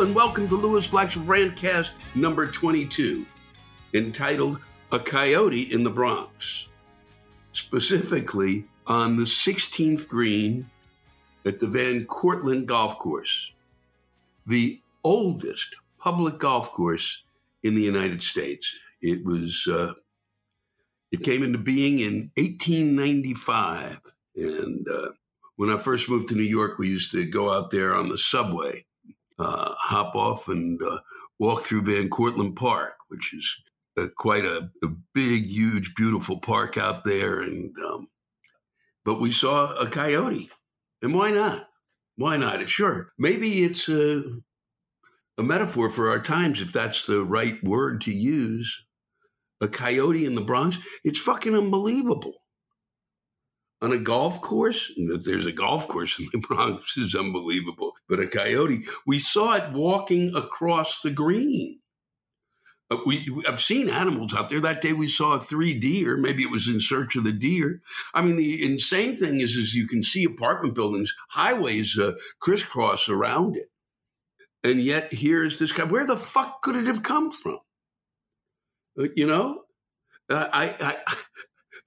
And welcome to Lewis Black's Rantcast number 22, entitled A Coyote in the Bronx. Specifically on the 16th green at the Van Cortlandt Golf Course, the oldest public golf course in the United States. It was uh, it came into being in 1895, and uh, when I first moved to New York, we used to go out there on the subway uh, hop off and uh, walk through Van Cortlandt Park, which is uh, quite a, a, big, huge, beautiful park out there. And um, but we saw a coyote, and why not? Why not? Sure, maybe it's a, a metaphor for our times, if that's the right word to use. A coyote in the Bronx, it's fucking unbelievable on a golf course. That there's a golf course in the Bronx is unbelievable. But a coyote, we saw it walking across the green. Uh, we, I've seen animals out there. That day we saw three deer. Maybe it was in search of the deer. I mean, the insane thing is, is you can see apartment buildings, highways uh, crisscross around it, and yet here's this guy. Where the fuck could it have come from? Uh, you know, uh, I, I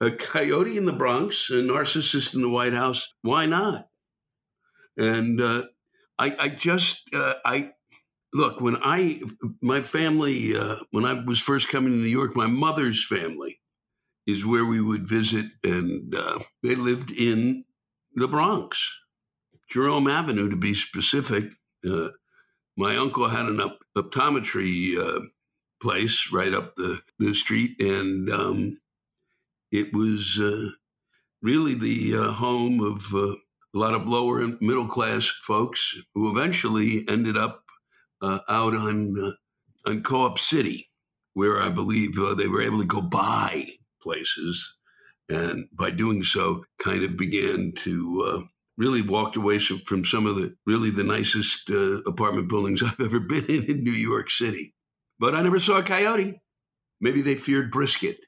a coyote in the Bronx, a narcissist in the White House. Why not? And uh, I, I, just, uh, I look when I, my family, uh, when I was first coming to New York, my mother's family is where we would visit, and uh, they lived in the Bronx, Jerome Avenue to be specific. Uh, my uncle had an op- optometry uh, place right up the, the street, and um, it was uh, really the home of a lot of lower and middle class folks who eventually ended up uh, out on uh, on Co-op City, where I believe uh, they were able to go buy places, and by doing so, kind of began to really walked away from some of the really the nicest apartment buildings I've ever been in in New York City. But I never saw a coyote. Maybe they feared brisket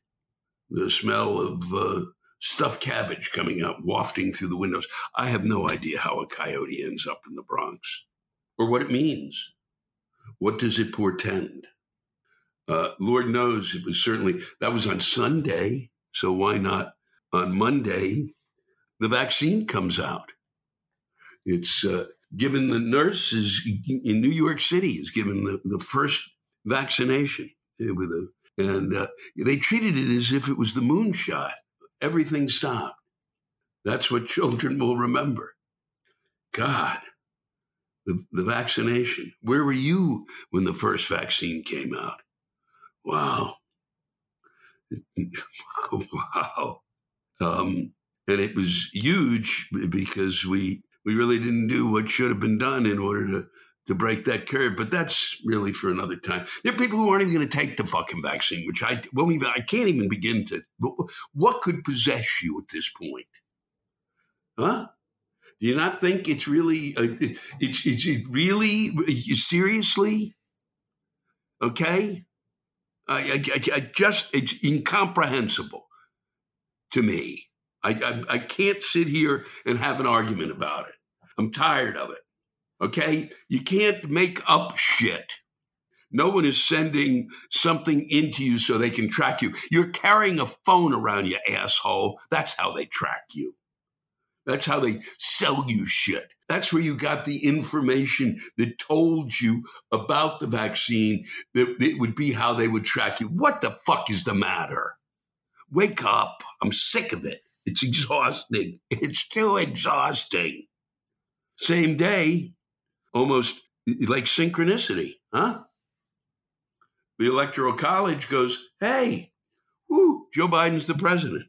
the smell of uh, stuffed cabbage coming out, wafting through the windows. I have no idea how a coyote ends up in the Bronx or what it means. What does it portend? Uh, Lord knows it was certainly, that was on Sunday. So why not on Monday? The vaccine comes out. It's uh, given the nurses in New York City is given the, the first vaccination with a and uh, they treated it as if it was the moonshot. Everything stopped. That's what children will remember. God, the, the vaccination. Where were you when the first vaccine came out? Wow. wow. Um, and it was huge because we we really didn't do what should have been done in order to to break that curve. But that's really for another time. There are people who aren't even going to take the fucking vaccine, which I won't even. I can't even begin to. What could possess you at this point? Huh? Do you not think it's really? Uh, it's it's it really seriously? Okay. I, I, I just it's incomprehensible to me. I, I I can't sit here and have an argument about it. I'm tired of it. Okay? You can't make up shit. No one is sending something into you so they can track you. You're carrying a phone around you, asshole. That's how they track you. That's how they sell you shit. That's where you got the information that told you about the vaccine, that it would be how they would track you. What the fuck is the matter? Wake up. I'm sick of it. It's exhausting. It's too exhausting. Same day, almost like synchronicity, huh? The Electoral College goes, hey, whoo, Joe Biden's the president.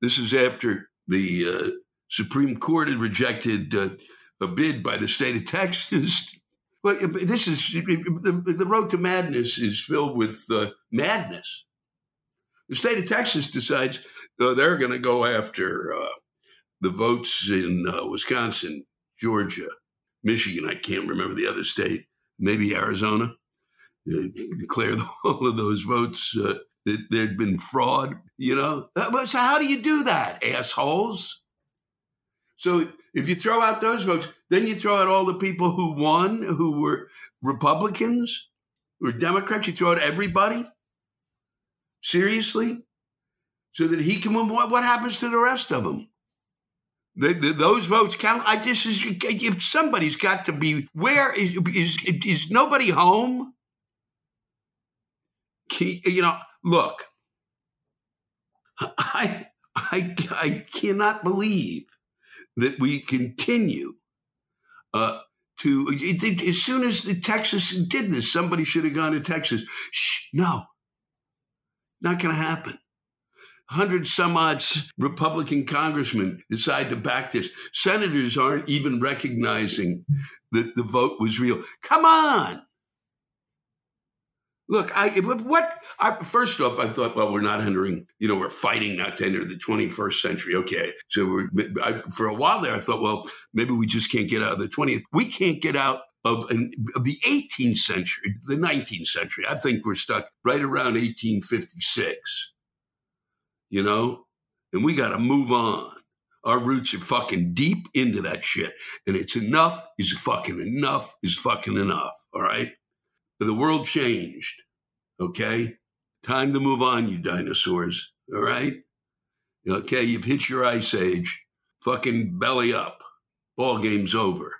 This is after the uh, Supreme Court had rejected uh, a bid by the state of Texas. Well, this is the, the road to madness is filled with uh, madness. The state of Texas decides uh, they're going to go after uh, the votes in uh, Wisconsin, Georgia, Michigan, I can't remember the other state, maybe Arizona, uh, declared all of those votes uh, that there'd been fraud, you know? Uh, so, how do you do that, assholes? So if you throw out those votes, then you throw out all the people who won, who were Republicans or Democrats. You throw out everybody. Seriously, so that he can win. What, what happens to the rest of them? The, the, those votes count. I just if somebody's got to be where is is is nobody home? You know, look, I I I cannot believe that we continue uh, to. As soon as the Texas did this, somebody should have gone to Texas. Shh, no, not going to happen hundred some odd Republican congressmen decide to back this. Senators aren't even recognizing that the vote was real. Come on. Look, I what I, first off, I thought, well, we're not entering, you know, we're fighting not to enter the 21st century. Okay, so I, for a while there, I thought, well, maybe we just can't get out of the 20th. We can't get out of, an, of the 18th century, the 19th century. I think we're stuck right around 1856 you know? And we got to move on. Our roots are fucking deep into that shit. And it's enough is fucking enough is fucking enough. All right. The world changed. Okay. Time to move on, you dinosaurs. All right. Okay. You've hit your ice age. Fucking belly up. Ball game's over.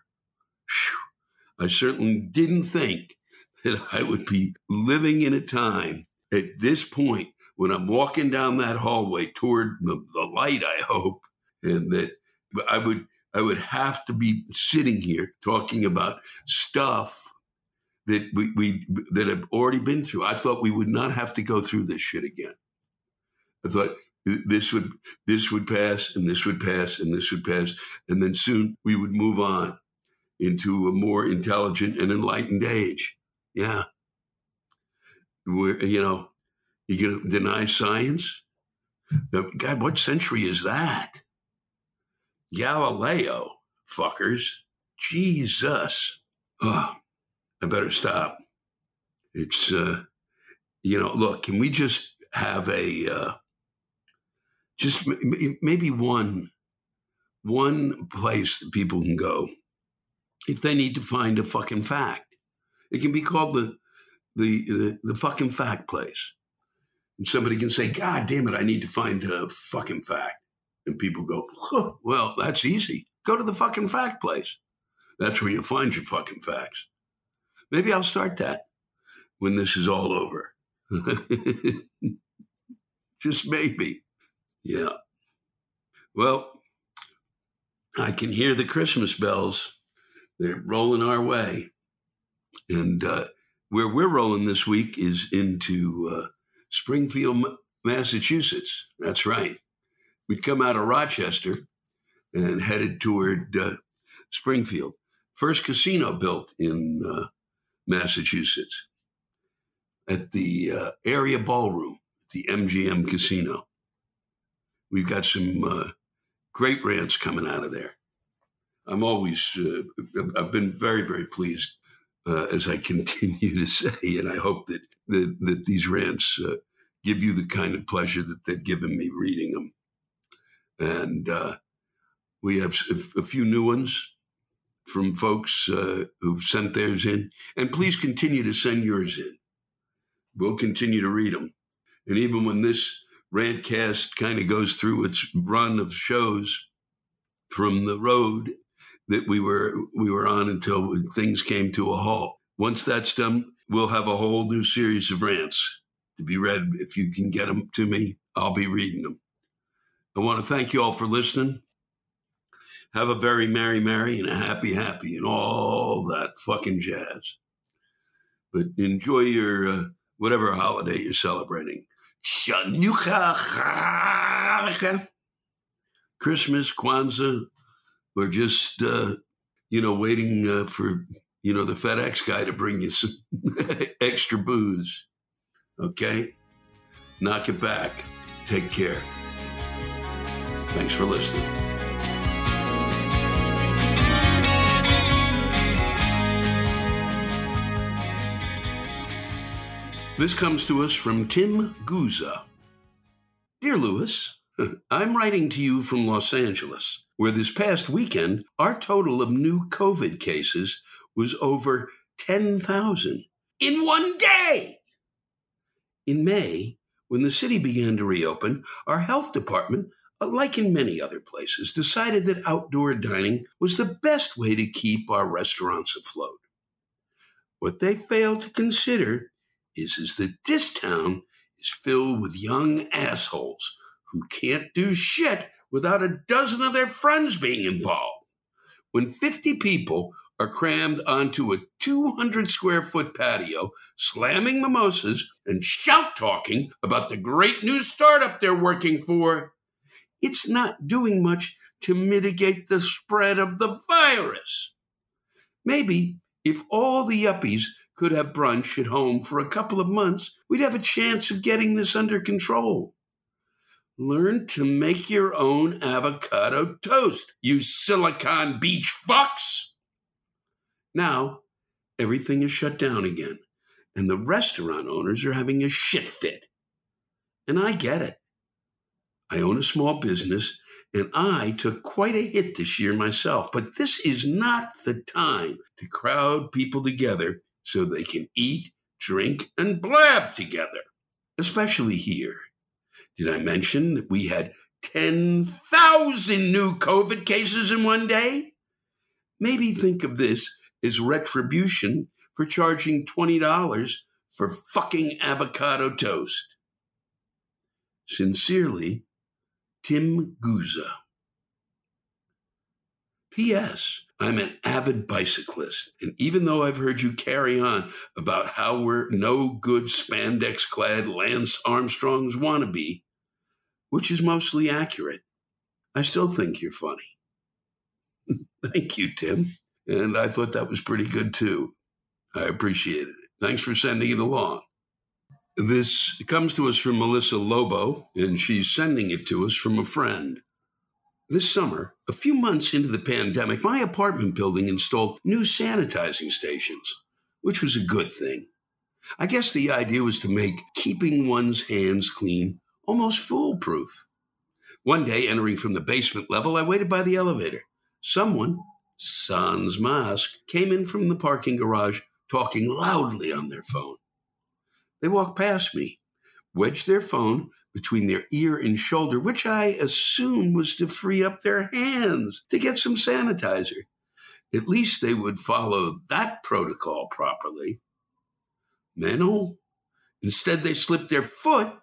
Whew. I certainly didn't think that I would be living in a time at this point when I'm walking down that hallway toward the, the light, I hope, and that I would I would have to be sitting here talking about stuff that we, we that have already been through. I thought we would not have to go through this shit again. I thought this would this would pass and this would pass and this would pass and then soon we would move on into a more intelligent and enlightened age. Yeah. We're, you know, you going to deny science? God, what century is that? Galileo, fuckers. Jesus. Oh, I better stop. It's, uh, you know, look, can we just have a, uh, just maybe one, one place that people can go if they need to find a fucking fact. It can be called the, the, the, the fucking fact place. And somebody can say, God damn it, I need to find a fucking fact. And people go, huh, well, that's easy. Go to the fucking fact place. That's where you'll find your fucking facts. Maybe I'll start that when this is all over. Just maybe. Yeah. Well, I can hear the Christmas bells. They're rolling our way. And uh, where we're rolling this week is into uh, Springfield, Massachusetts. That's right. We'd come out of Rochester and headed toward uh, Springfield. First casino built in uh, Massachusetts at the uh, area ballroom, the MGM Casino. We've got some uh, great rants coming out of there. I'm always, uh, I've been very, very pleased uh, as I continue to say, and I hope that that, that these rants uh, give you the kind of pleasure that they've given me reading them. And uh, we have a few new ones from folks uh, who've sent theirs in, and please continue to send yours in. We'll continue to read them, and even when this rantcast kind of goes through its run of shows from the road that we were we were on until things came to a halt. Once that's done, we'll have a whole new series of rants to be read. If you can get them to me, I'll be reading them. I want to thank you all for listening. Have a very merry, merry, and a happy, happy, and all that fucking jazz. But enjoy your uh, whatever holiday you're celebrating. Christmas, Kwanzaa, or just uh, you know waiting uh, for you know the FedEx guy to bring you some extra booze. Okay, knock it back. Take care. Thanks for listening. This comes to us from Tim Guza. Dear Lewis, I'm writing to you from Los Angeles, where this past weekend, our total of new COVID cases was over 10,000 in one day. In May, when the city began to reopen, our health department, uh, like in many other places, decided that outdoor dining was the best way to keep our restaurants afloat. What they failed to consider is, is that this town is filled with young assholes who can't do shit without a dozen of their friends being involved. When 50 people are crammed onto a 200 square foot patio, slamming mimosas and shout talking about the great new startup they're working for, it's not doing much to mitigate the spread of the virus. Maybe if all the yuppies could have brunch at home for a couple of months, we'd have a chance of getting this under control. Learn to make your own avocado toast, you Silicon Beach fucks! Now, everything is shut down again, and the restaurant owners are having a shit fit. And I get it. I own a small business, and I took quite a hit this year myself, but this is not the time to crowd people together so they can eat, drink, and blab together, especially here did I mention that we had 10,000 new COVID cases in one day? Maybe think of this as retribution for charging $20 for fucking avocado toast. Sincerely, Tim Guza. P.S. I'm an avid bicyclist, and even though I've heard you carry on about how we're no good spandex clad Lance Armstrongs wannabe, which is mostly accurate. I still think you're funny. Thank you, Tim. And I thought that was pretty good too. I appreciated it. Thanks for sending it along. This comes to us from Melissa Lobo, and she's sending it to us from a friend. This summer, a few months into the pandemic, my apartment building installed new sanitizing stations, which was a good thing. I guess the idea was to make keeping one's hands clean almost foolproof. One day, entering from the basement level, I waited by the elevator. Someone, sans mask, came in from the parking garage talking loudly on their phone. They walked past me, wedged their phone between their ear and shoulder, which I assumed was to free up their hands to get some sanitizer. At least they would follow that protocol properly. Manon, oh, instead, they slipped their foot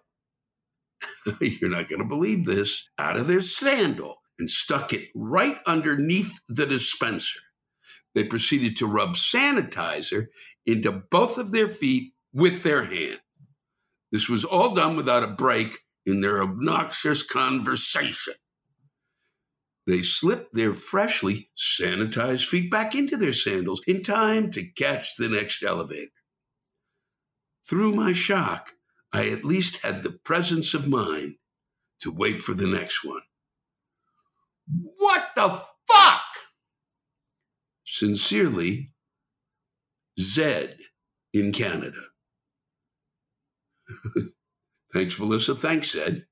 you're not going to believe this, out of their sandal and stuck it right underneath the dispenser. They proceeded to rub sanitizer into both of their feet with their hand. This was all done without a break in their obnoxious conversation. They slipped their freshly sanitized feet back into their sandals in time to catch the next elevator. Through my shock, I at least had the presence of mind to wait for the next one. What the fuck? Sincerely, Zed in Canada. Thanks, Melissa. Thanks, Zed.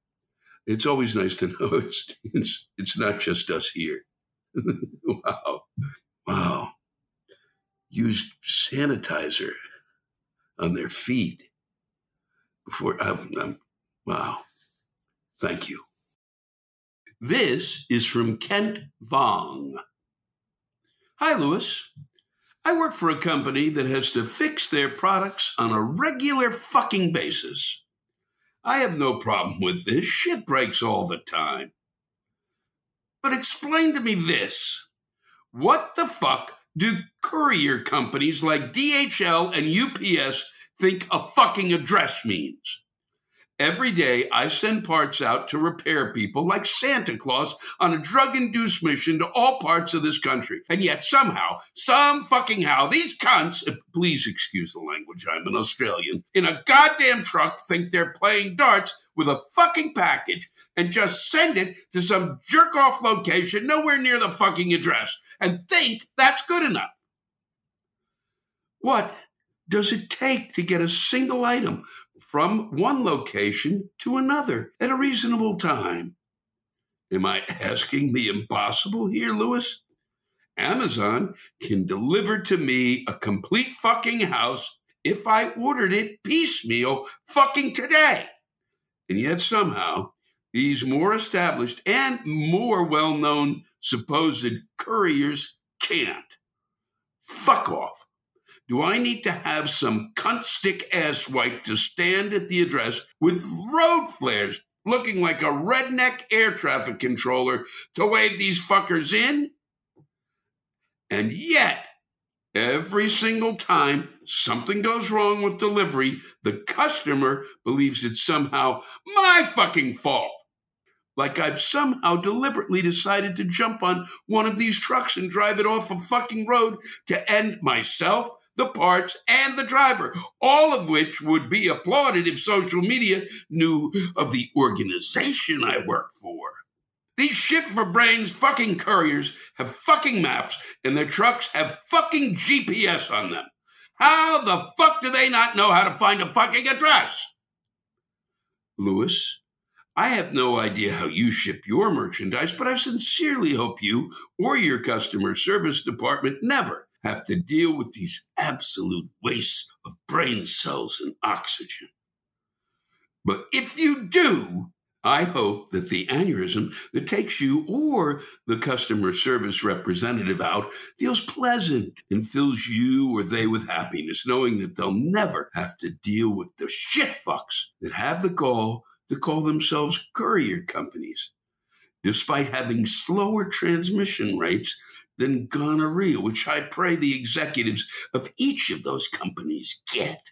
It's always nice to know it's, it's, it's not just us here. wow. Wow. Used sanitizer on their feet before I'm, uh, um, I'm, wow. Thank you. This is from Kent Vong. Hi, Lewis. I work for a company that has to fix their products on a regular fucking basis. I have no problem with this. Shit breaks all the time. But explain to me this. What the fuck do courier companies like DHL and UPS think a fucking address means. Every day, I send parts out to repair people like Santa Claus on a drug induced mission to all parts of this country. And yet, somehow, some fucking how, these cunts, uh, please excuse the language, I'm an Australian, in a goddamn truck think they're playing darts with a fucking package and just send it to some jerk off location nowhere near the fucking address and think that's good enough. What does it take to get a single item from one location to another at a reasonable time? Am I asking the impossible here, Lewis? Amazon can deliver to me a complete fucking house if I ordered it piecemeal fucking today. And yet somehow these more established and more well known supposed couriers can't. Fuck off. Do I need to have some cunt stick asswipe to stand at the address with road flares looking like a redneck air traffic controller to wave these fuckers in? And yet, every single time something goes wrong with delivery, the customer believes it's somehow my fucking fault. Like I've somehow deliberately decided to jump on one of these trucks and drive it off a fucking road to end myself, the parts, and the driver, all of which would be applauded if social media knew of the organization I work for. These shit for brains fucking couriers have fucking maps and their trucks have fucking GPS on them. How the fuck do they not know how to find a fucking address? Lewis, I have no idea how you ship your merchandise, but I sincerely hope you or your customer service department never have to deal with these absolute wastes of brain cells and oxygen. But if you do, I hope that the aneurysm that takes you or the customer service representative out feels pleasant and fills you or they with happiness, knowing that they'll never have to deal with the shit fucks that have the gall to call themselves courier companies, despite having slower transmission rates than gonorrhea, which I pray the executives of each of those companies get,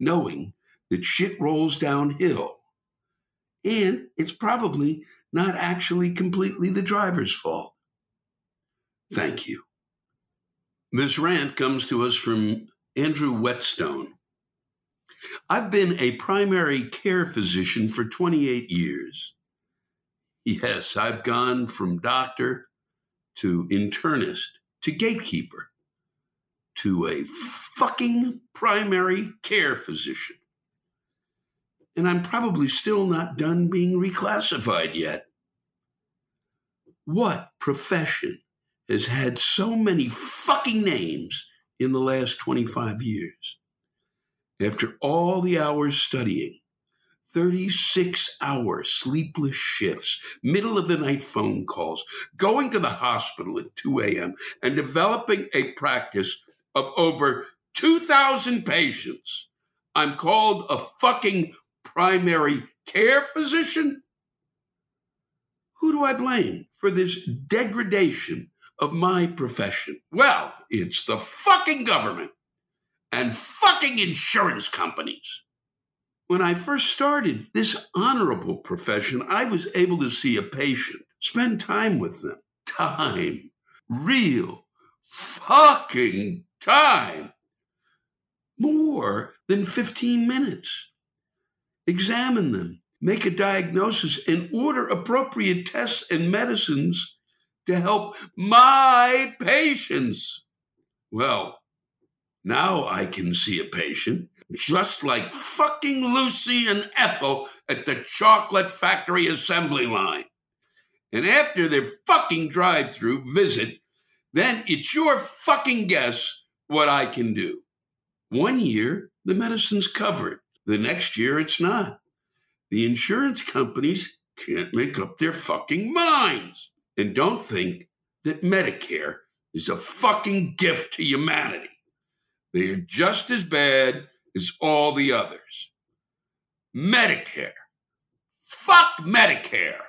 knowing that shit rolls downhill and it's probably not actually completely the driver's fault. Thank you. This rant comes to us from Andrew Whetstone. I've been a primary care physician for 28 years. Yes, I've gone from doctor to internist to gatekeeper to a fucking primary care physician and I'm probably still not done being reclassified yet. What profession has had so many fucking names in the last 25 years? After all the hours studying, 36 hour sleepless shifts, middle of the night phone calls, going to the hospital at 2 a.m., and developing a practice of over 2,000 patients, I'm called a fucking primary care physician? Who do I blame for this degradation of my profession? Well, it's the fucking government and fucking insurance companies. When I first started this honorable profession, I was able to see a patient, spend time with them. Time. Real fucking time. More than 15 minutes examine them, make a diagnosis, and order appropriate tests and medicines to help my patients. Well, now I can see a patient just like fucking Lucy and Ethel at the chocolate factory assembly line. And after their fucking drive through visit, then it's your fucking guess what I can do. One year, the medicine's covered. The next year, it's not. The insurance companies can't make up their fucking minds. And don't think that Medicare is a fucking gift to humanity. They are just as bad as all the others. Medicare. Fuck Medicare.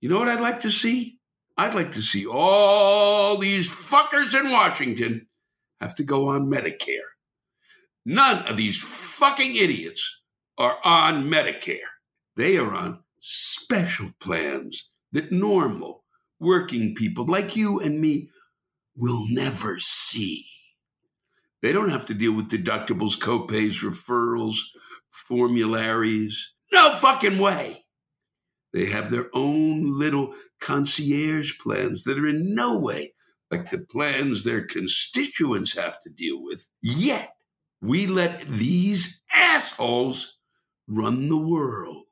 You know what I'd like to see? I'd like to see all these fuckers in Washington have to go on Medicare. None of these fucking idiots are on Medicare. They are on special plans that normal working people like you and me will never see. They don't have to deal with deductibles, copays, referrals, formularies. No fucking way. They have their own little concierge plans that are in no way like the plans their constituents have to deal with. Yet, we let these assholes run the world.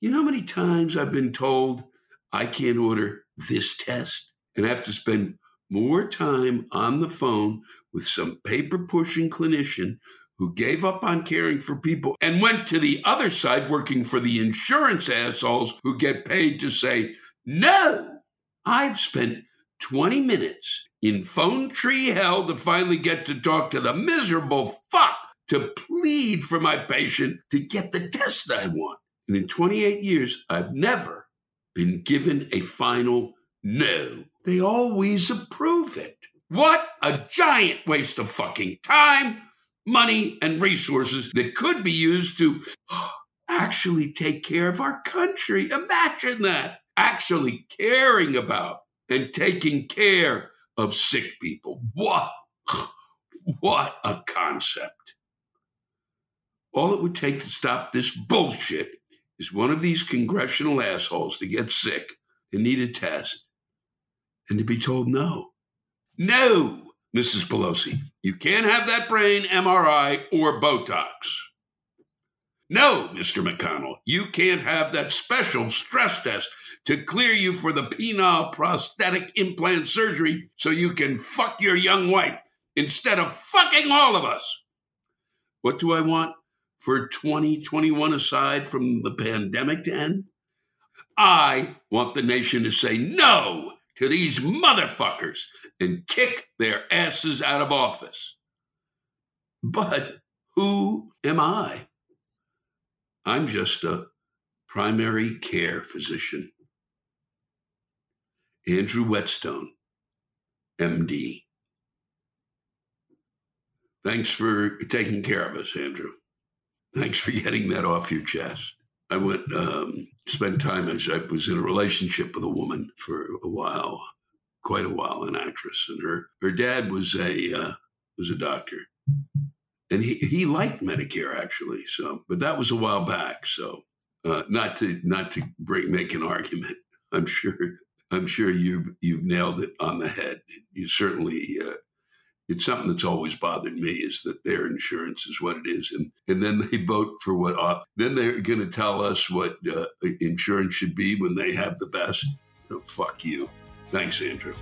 You know how many times I've been told I can't order this test and have to spend more time on the phone with some paper pushing clinician who gave up on caring for people and went to the other side working for the insurance assholes who get paid to say, no, I've spent 20 minutes in phone tree hell to finally get to talk to the miserable fuck to plead for my patient to get the test I want. And in 28 years, I've never been given a final no. They always approve it. What a giant waste of fucking time, money, and resources that could be used to actually take care of our country. Imagine that. Actually caring about and taking care of sick people. What? What a concept. All it would take to stop this bullshit is one of these congressional assholes to get sick and need a test and to be told no. No, Mrs. Pelosi, you can't have that brain MRI or Botox. No, Mr. McConnell, you can't have that special stress test to clear you for the penile prosthetic implant surgery so you can fuck your young wife instead of fucking all of us. What do I want for 2021 aside from the pandemic to end? I want the nation to say no to these motherfuckers and kick their asses out of office. But who am I? I'm just a primary care physician. Andrew Whetstone, MD. Thanks for taking care of us, Andrew. Thanks for getting that off your chest. I went um, spent time as I was in a relationship with a woman for a while, quite a while, an actress, and her her dad was a uh, was a doctor, and he he liked Medicare actually. So, but that was a while back. So, uh, not to not to make an argument. I'm sure I'm sure you've you've nailed it on the head. You certainly uh, it's something that's always bothered me is that their insurance is what it is, and and then they vote for what. Uh, then they're going to tell us what uh, insurance should be when they have the best. Oh, fuck you. Thanks, Andrew.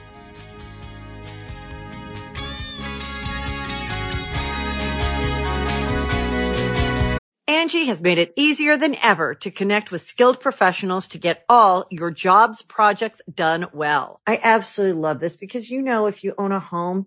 Angi has made it easier than ever to connect with skilled professionals to get all your jobs projects done well. I absolutely love this because you know if you own a home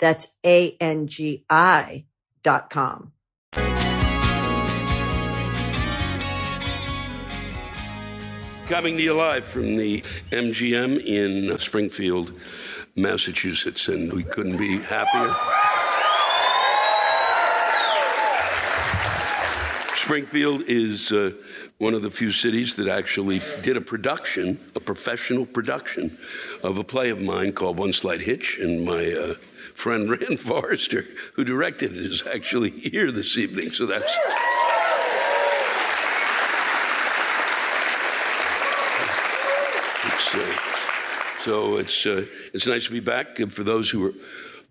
That's A-N-G-I dot com. Coming to you live from the MGM in Springfield, Massachusetts, and we couldn't be happier. Springfield is uh, one of the few cities that actually did a production, a professional production, of a play of mine called One Slight Hitch, and my uh, friend Rand Forrester, who directed it, is actually here this evening. So that's. It's, uh, so it's uh, it's nice to be back. For those who are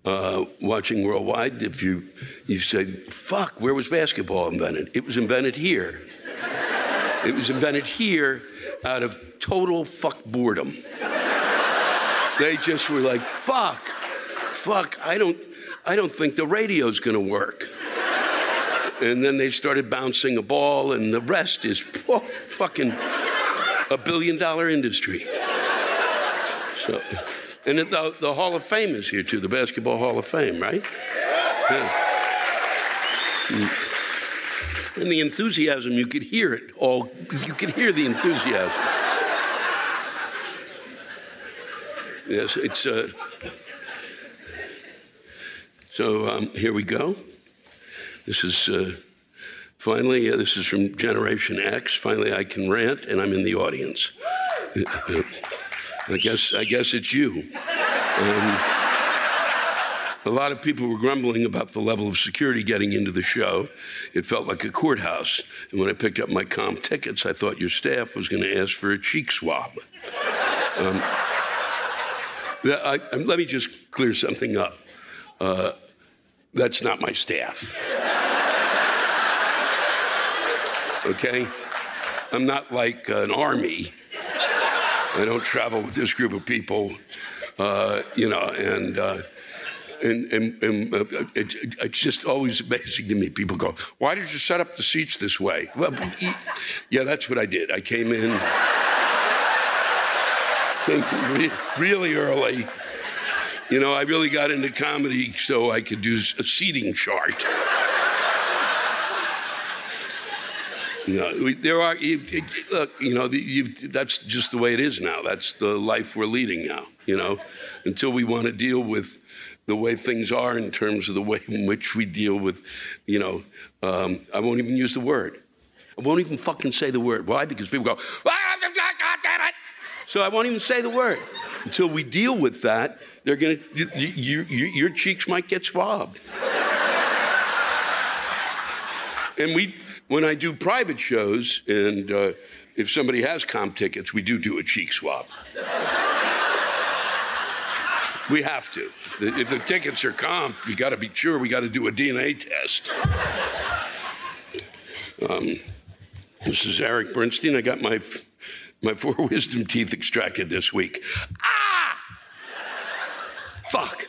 uh, watching worldwide, if you you say, "Fuck, where was basketball invented?" It was invented here. It was invented here out of total fuck boredom. They just were like, "Fuck, fuck, I don't, I don't think the radio's to work. And then they started bouncing a ball, and the rest is oh, fucking a billion dollar industry. So, and the, the Hall of Fame is here too, the Basketball Hall of Fame, right? Yeah. Mm. And the enthusiasm, you could hear it all, you could hear the enthusiasm. Yes, it's. Uh, so um, here we go. This is uh, finally, uh, this is from Generation X. Finally, I can rant, and I'm in the audience. I guess, I guess it's you. Um, a lot of people were grumbling about the level of security getting into the show. It felt like a courthouse. And when I picked up my comp tickets, I thought your staff was going to ask for a cheek swab. Um, I, I, let me just clear something up. Uh, that's not my staff. Okay? I'm not like an army. I don't travel with this group of people, uh, you know, and. Uh, and, and, and uh, it, it's just always amazing to me. People go, "Why did you set up the seats this way?" Well, yeah, that's what I did. I came in, came re- really early. You know, I really got into comedy so I could do a seating chart. You know, there are, look, you know, you, that's just the way it is now. That's the life we're leading now, you know, until we want to deal with the way things are in terms of the way in which we deal with, you know, um, I won't even use the word. I won't even fucking say the word. Why? Because people go, ah, God damn it. So I won't even say the word. Until we deal with that, they're going to, you, you, your cheeks might get swabbed. and we, when I do private shows, and uh, if somebody has comp tickets, we do do a cheek swab. We have to. If the, if the tickets are comp, we got to be sure we got to do a DNA test. Um, this is Eric Bernstein. I got my my four wisdom teeth extracted this week. Ah! Fuck.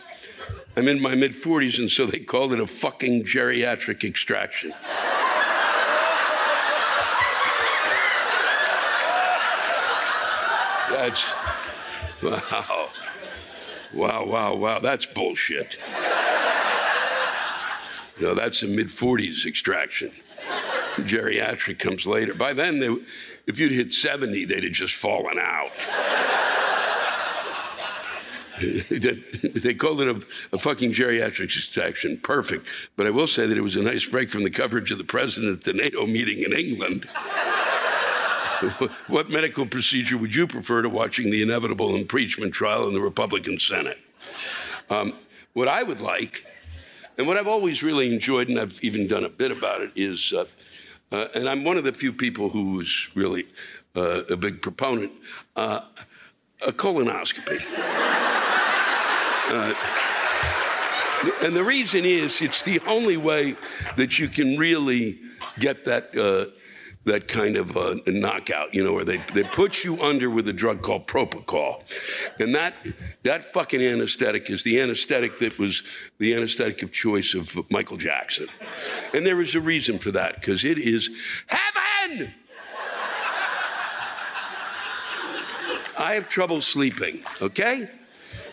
I'm in my mid 40s, and so they called it a fucking geriatric extraction. That's wow. Wow, wow, wow. That's bullshit. No, that's a mid 40s extraction. Geriatric comes later. By then, they, if you'd hit 70, they'd have just fallen out. they called it a, a, fucking geriatric extraction. Perfect. But I will say that it was a nice break from the coverage of the president at the NATO meeting in England. what medical procedure would you prefer to watching the inevitable impeachment trial in the Republican Senate? Um, what I would like, and what I've always really enjoyed, and I've even done a bit about it, is, uh, uh, and I'm one of the few people who's really uh, a big proponent, uh, a colonoscopy. Uh, and the reason is it's the only way that you can really get that uh, that kind of uh, knockout, you know, where they, they put you under with a drug called propofol. And that, that fucking anesthetic is the anesthetic that was the anesthetic of choice of Michael Jackson. And there is a reason for that, because it is heaven! I have trouble sleeping, okay?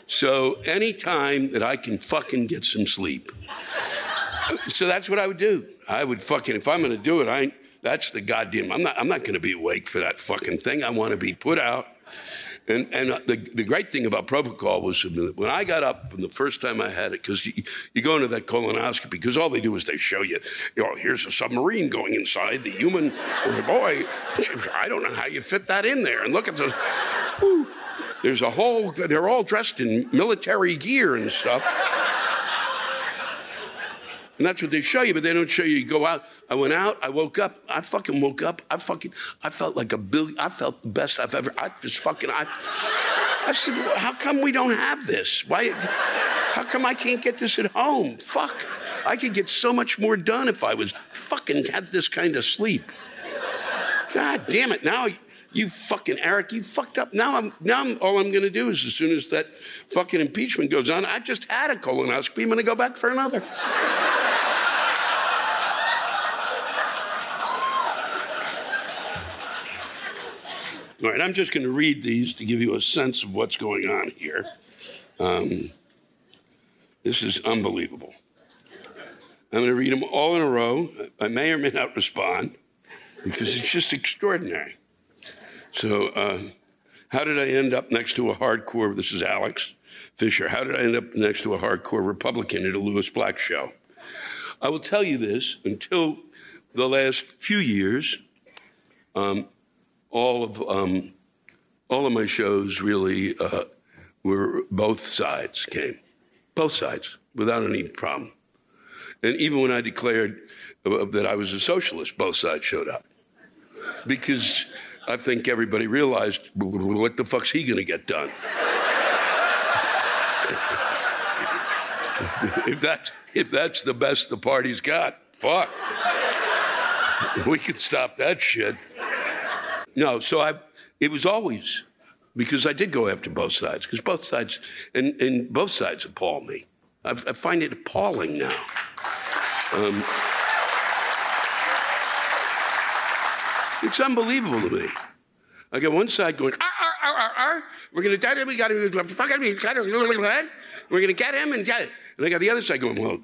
So anytime that I can fucking get some sleep. So that's what I would do. I would fucking, if I'm gonna do it, I that's the goddamn. I'm not. I'm not going to be awake for that fucking thing. I want to be put out. And and uh, the the great thing about propofol was when I got up from the first time I had it, because you, you go into that colonoscopy, because all they do is they show you, you know, here's a submarine going inside the human. Boy, I don't know how you fit that in there. And look at those. Whew, there's a whole. They're all dressed in military gear and stuff. And that's what they show you, but they don't show you. You go out. I went out. I woke up. I fucking woke up. I fucking. I felt like a billion. I felt the best I've ever. I just fucking. I. I said, well, how come we don't have this? Why? How come I can't get this at home? Fuck. I could get so much more done if I was fucking had this kind of sleep. God damn it! Now you fucking Eric, you fucked up. Now I'm now I'm, all I'm to do is as soon as that fucking impeachment goes on, I just had a colonoscopy. I'm to go back for another. All right, I'm just going to read these to give you a sense of what's going on here. Um, this is unbelievable. I'm going to read them all in a row. I may or may not respond because it's just extraordinary. So, uh, how did I end up next to a hardcore? This is Alex Fisher. How did I end up next to a hardcore Republican at a Lewis Black show? I will tell you this until the last few years, um, all of um, all of my shows really uh, were both sides came, both sides without any problem. And even when I declared uh, that I was a socialist, both sides showed up because I think everybody realized what the fuck's he going to get done. if that's if that's the best the party's got, fuck. we could stop that shit. No, so I it was always because I did go after both sides because both sides and, and both sides appall me. I, I find it appalling now. Um, it's unbelievable to me. I got one side going, ar, ar, ar, ar, we're going to die, we got to, fuck him, we're going to get him and get it. And I got the other side going, well,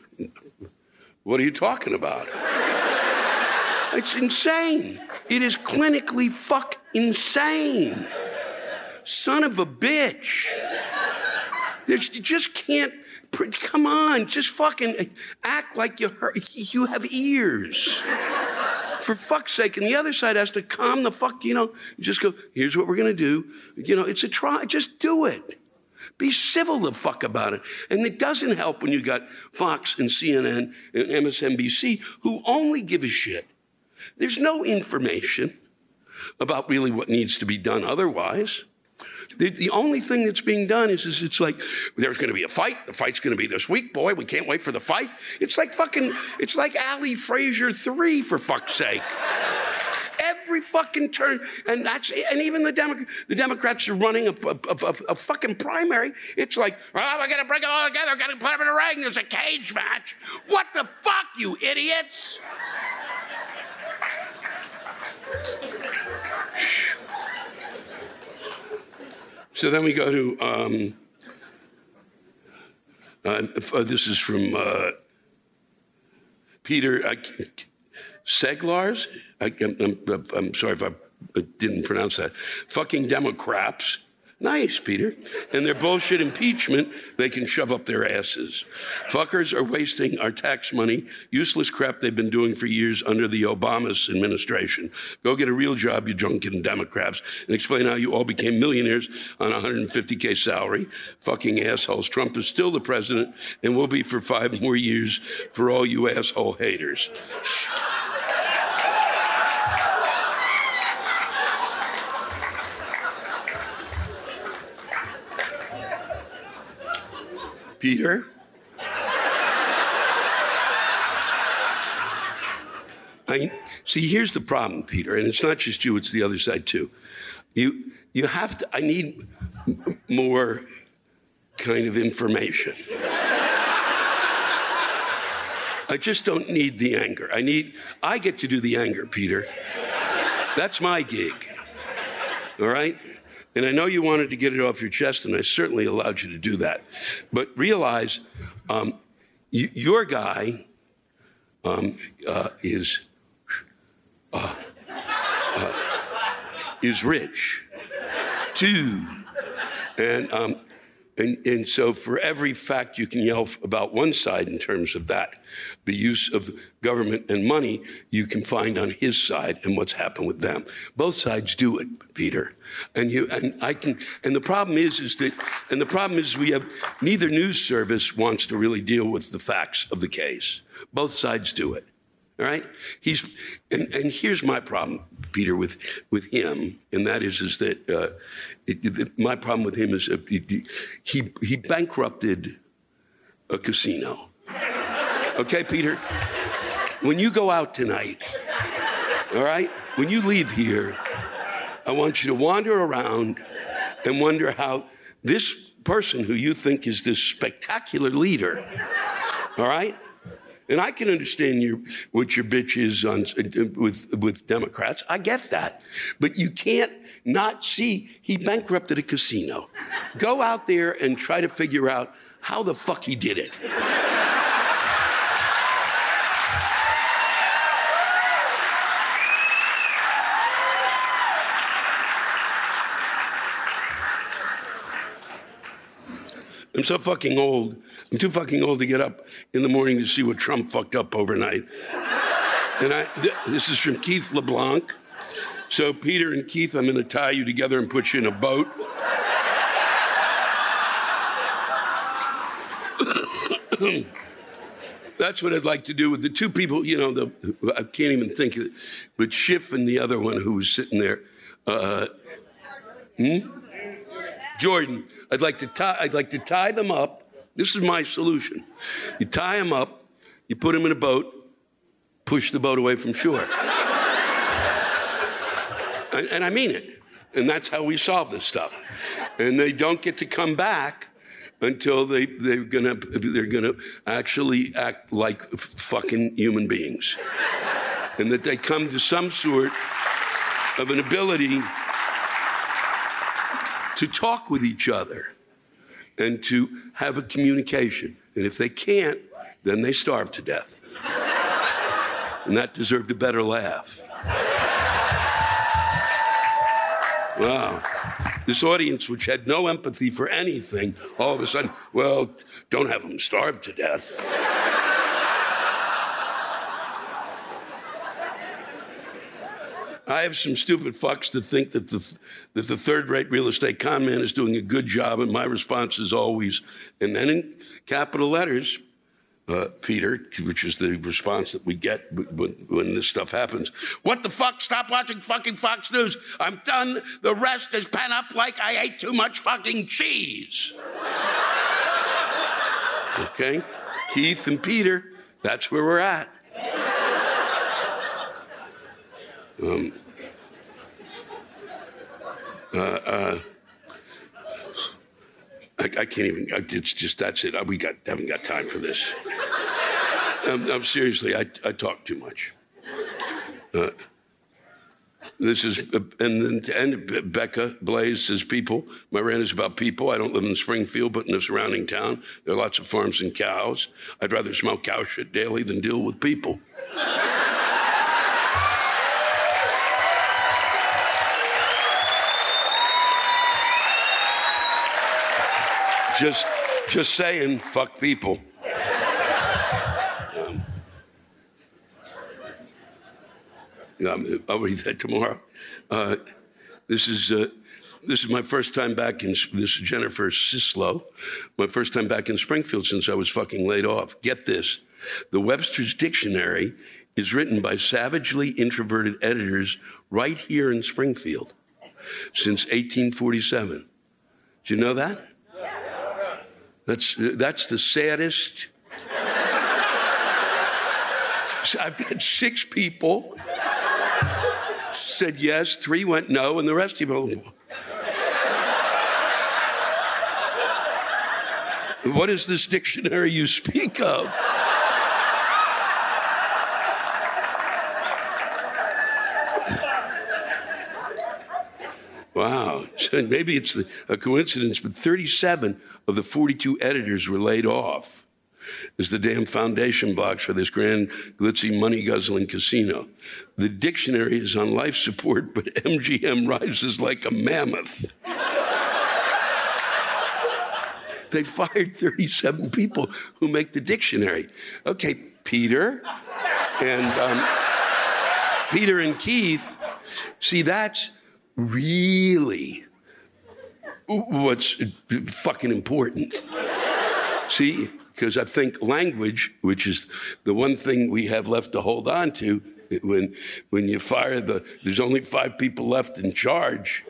what are you talking about? it's insane. It is clinically fuck insane. Son of a bitch. There's, you just can't, come on, just fucking act like you, heard, you have ears. For fuck's sake. And the other side has to calm the fuck, you know, just go, here's what we're going to do. You know, it's a try, just do it. Be civil the fuck about it. And it doesn't help when you got Fox and CNN and MSNBC who only give a shit. There's no information about really what needs to be done otherwise. The, the only thing that's being done is, is it's like there's going to be a fight. The fight's going to be this week, boy. We can't wait for the fight. It's like fucking. It's like Ali Frazier three for fuck's sake. Every fucking turn, and that's and even the Demo- the Democrats are running a, a, a, a, fucking primary. It's like, oh, we're gonna bring it all together. We're gonna put them in a ring. There's a cage match. What the fuck, you idiots? So then we go to um, uh, uh this is from uh, Peter uh, Seglars. I, am sorry if I didn't pronounce that. Fucking Democrats Nice, Peter. And their bullshit impeachment, they can shove up their asses. Fuckers are wasting our tax money, useless crap they've been doing for years under the Obama's administration. Go get a real job, you drunken Democrats, and explain how you all became millionaires on a 150K salary. Fucking assholes. Trump is still the president and will be for five more years for all you asshole haters. Peter? I, see, here's the problem, Peter, and it's not just you, it's the other side too. You, you have to, I need m- more kind of information. I just don't need the anger. I need, I get to do the anger, Peter. That's my gig. All right? And I know you wanted to get it off your chest, and I certainly allowed you to do that. But realize um, y- your guy um, uh, is uh, uh, is rich too, and um, and, and so, for every fact you can yell about one side in terms of that, the use of government and money, you can find on his side and what's happened with them. Both sides do it, Peter. And you and I can. And the problem is, is that, and the problem is, we have neither news service wants to really deal with the facts of the case. Both sides do it. All right. He's and, and here's my problem, Peter, with with him, and that is, is that. Uh, it, it, my problem with him is uh, he, he, he bankrupted a casino. Okay, Peter? When you go out tonight, all right, when you leave here, I want you to wander around and wonder how this person who you think is this spectacular leader, all right, And I can understand your what your bitch is on with with Democrats. I get that, but you can't not see he bankrupted a casino. Go out there and try to figure out how the fuck he did it. I'm so fucking old. I'm too fucking old to get up in the morning to see what Trump fucked up overnight. And I, th- this is from Keith LeBlanc. So, Peter and Keith, I'm going to tie you together and put you in a boat. That's what I'd like to do with the two people, you know, the, I can't even think of it, but Schiff and the other one who was sitting there. Uh, hmm? Jordan. I'd like to tie, I'd like to tie them up. This is my solution. You tie them up, you put them in a boat, push the boat away from shore. and, and I mean it. And that's how we solve this stuff. And they don't get to come back until they, they're gonna they're gonna actually act like fucking human beings. And that they come to some sort of an ability to talk with each other and to have a communication. And if they can't, then they starve to death. and that deserved a better laugh. Wow. This audience, which had no empathy for anything, all of a sudden, well, don't have them starve to death. I have some stupid fucks to think that the, that the third rate real estate con man is doing a good job, and my response is always, and then in capital letters, uh, Peter, which is the response that we get when, when, this stuff happens. What the fuck? Stop watching fucking Fox News. I'm done. The rest is pent up like I ate too much fucking cheese. okay? Keith and Peter, that's where we're at. Um, uh, uh, I, I, can't even. It's just that's it. We got haven't got time for this. I'm, I'm seriously. I, I talk too much. Uh, this is and then and Becca Blaze says people. My rant is about people. I don't live in Springfield, but in the surrounding town, there are lots of farms and cows. I'd rather smell cow shit daily than deal with people. Just, just saying, fuck people. Um, I'll read that tomorrow. Uh, this is uh, this is my first time back in. This is Jennifer Sislow. My first time back in Springfield since I was fucking laid off. Get this: the Webster's Dictionary is written by savagely introverted editors right here in Springfield since 1847. Do you know that? That's, that's the saddest. I've got six people said yes, three went no, and the rest of you. What is this dictionary you speak of? Wow. Maybe it's a coincidence, but 37 of the 42 editors were laid off as the damn foundation blocks for this grand, glitzy, money guzzling casino. The dictionary is on life support, but MGM rises like a mammoth. they fired 37 people who make the dictionary. Okay, Peter and um, Peter and Keith. See, that's really what's fucking important. See, because I think language, which is the one thing we have left to hold on to, when when you fire the, there's only five people left in charge.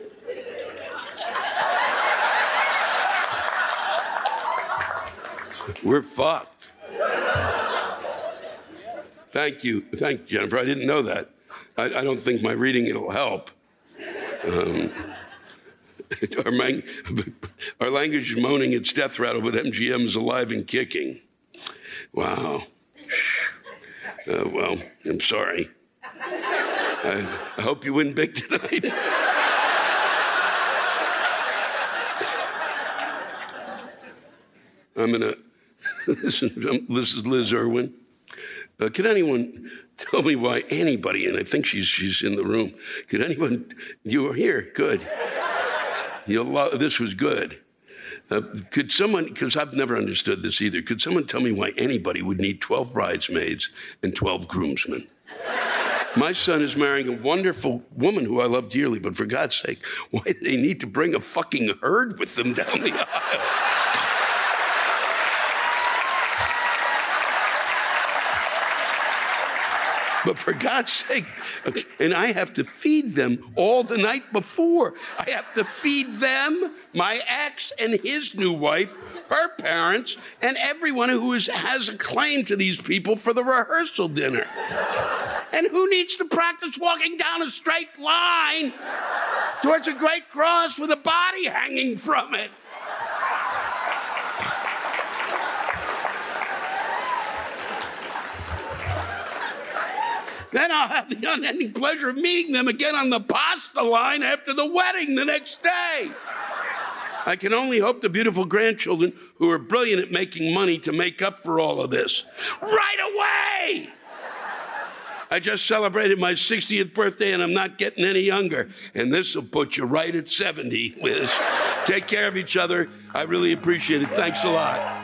We're fucked. Thank you. Thank you, Jennifer. I didn't know that. I, I don't think my reading it'll help. Um, our, man, our, language is moaning its death rattle, but MGM is alive and kicking. Wow. Uh, well, I'm sorry. I, I hope you win big tonight. I'm gonna. this, is, this is Liz Irwin. Uh, can anyone tell me why anybody, and I think she's she's in the room. Could anyone? You are here. Good. You love, this was good. Uh, could someone, because I've never understood this either, could someone tell me why anybody would need 12 bridesmaids and 12 groomsmen? My son is marrying a wonderful woman who I love dearly, but for God's sake, why do they need to bring a fucking herd with them down the aisle? But for God's sake, and I have to feed them all the night before. I have to feed them, my ex and his new wife, her parents, and everyone who is, has a claim to these people for the rehearsal dinner. And who needs to practice walking down a straight line towards a great cross with a body hanging from it? Then I'll have the unending pleasure of meeting them again on the pasta line after the wedding the next day. I can only hope the beautiful grandchildren who are brilliant at making money to make up for all of this right away. I just celebrated my 60th birthday and I'm not getting any younger. And this will put you right at 70, Liz. Take care of each other. I really appreciate it. Thanks a lot.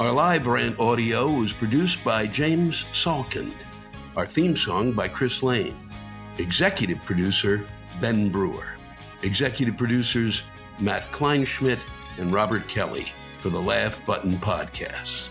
Our live rant audio was produced by James Salkind. Our theme song by Chris Lane. Executive producer Ben Brewer. Executive producers Matt Kleinschmidt and Robert Kelly for the Laugh Button Podcasts.